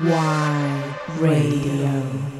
Y Radio.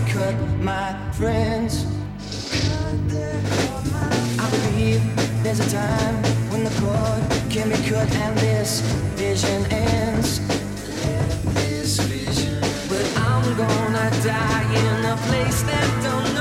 cut my friends. I believe there's a time when the cord can be cut and this vision ends. But I'm gonna die in a place that don't.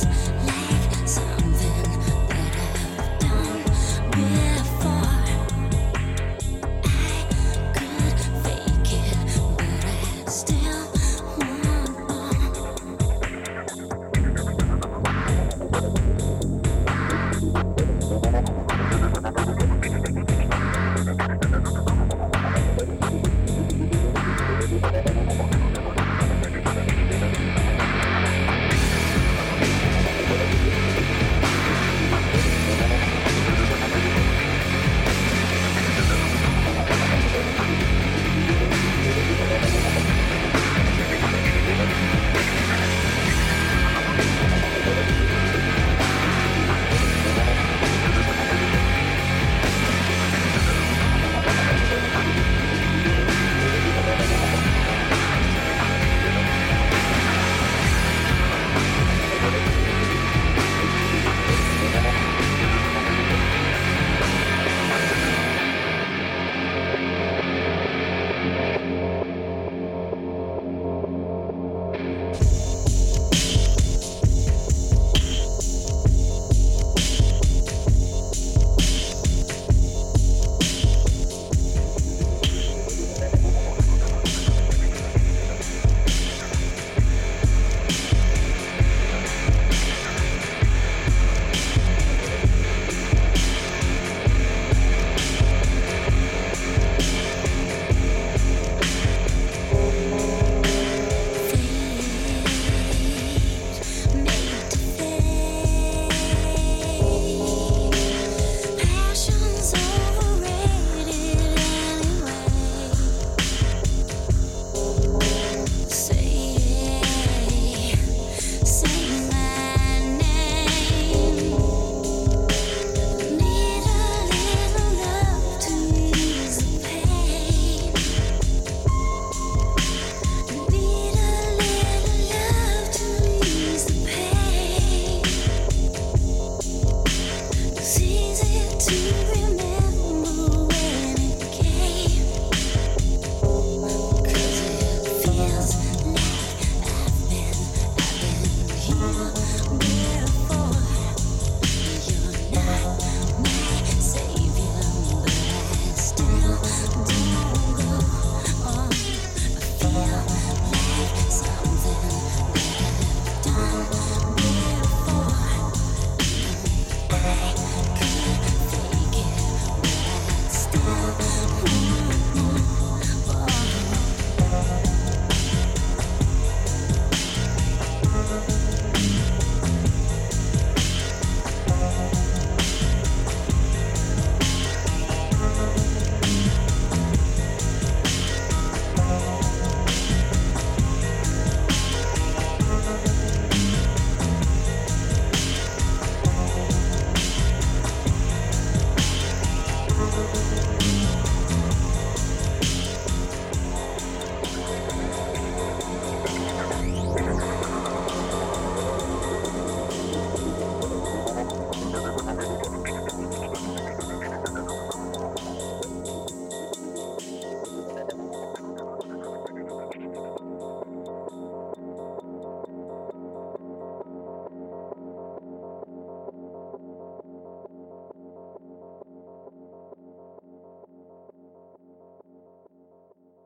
Cause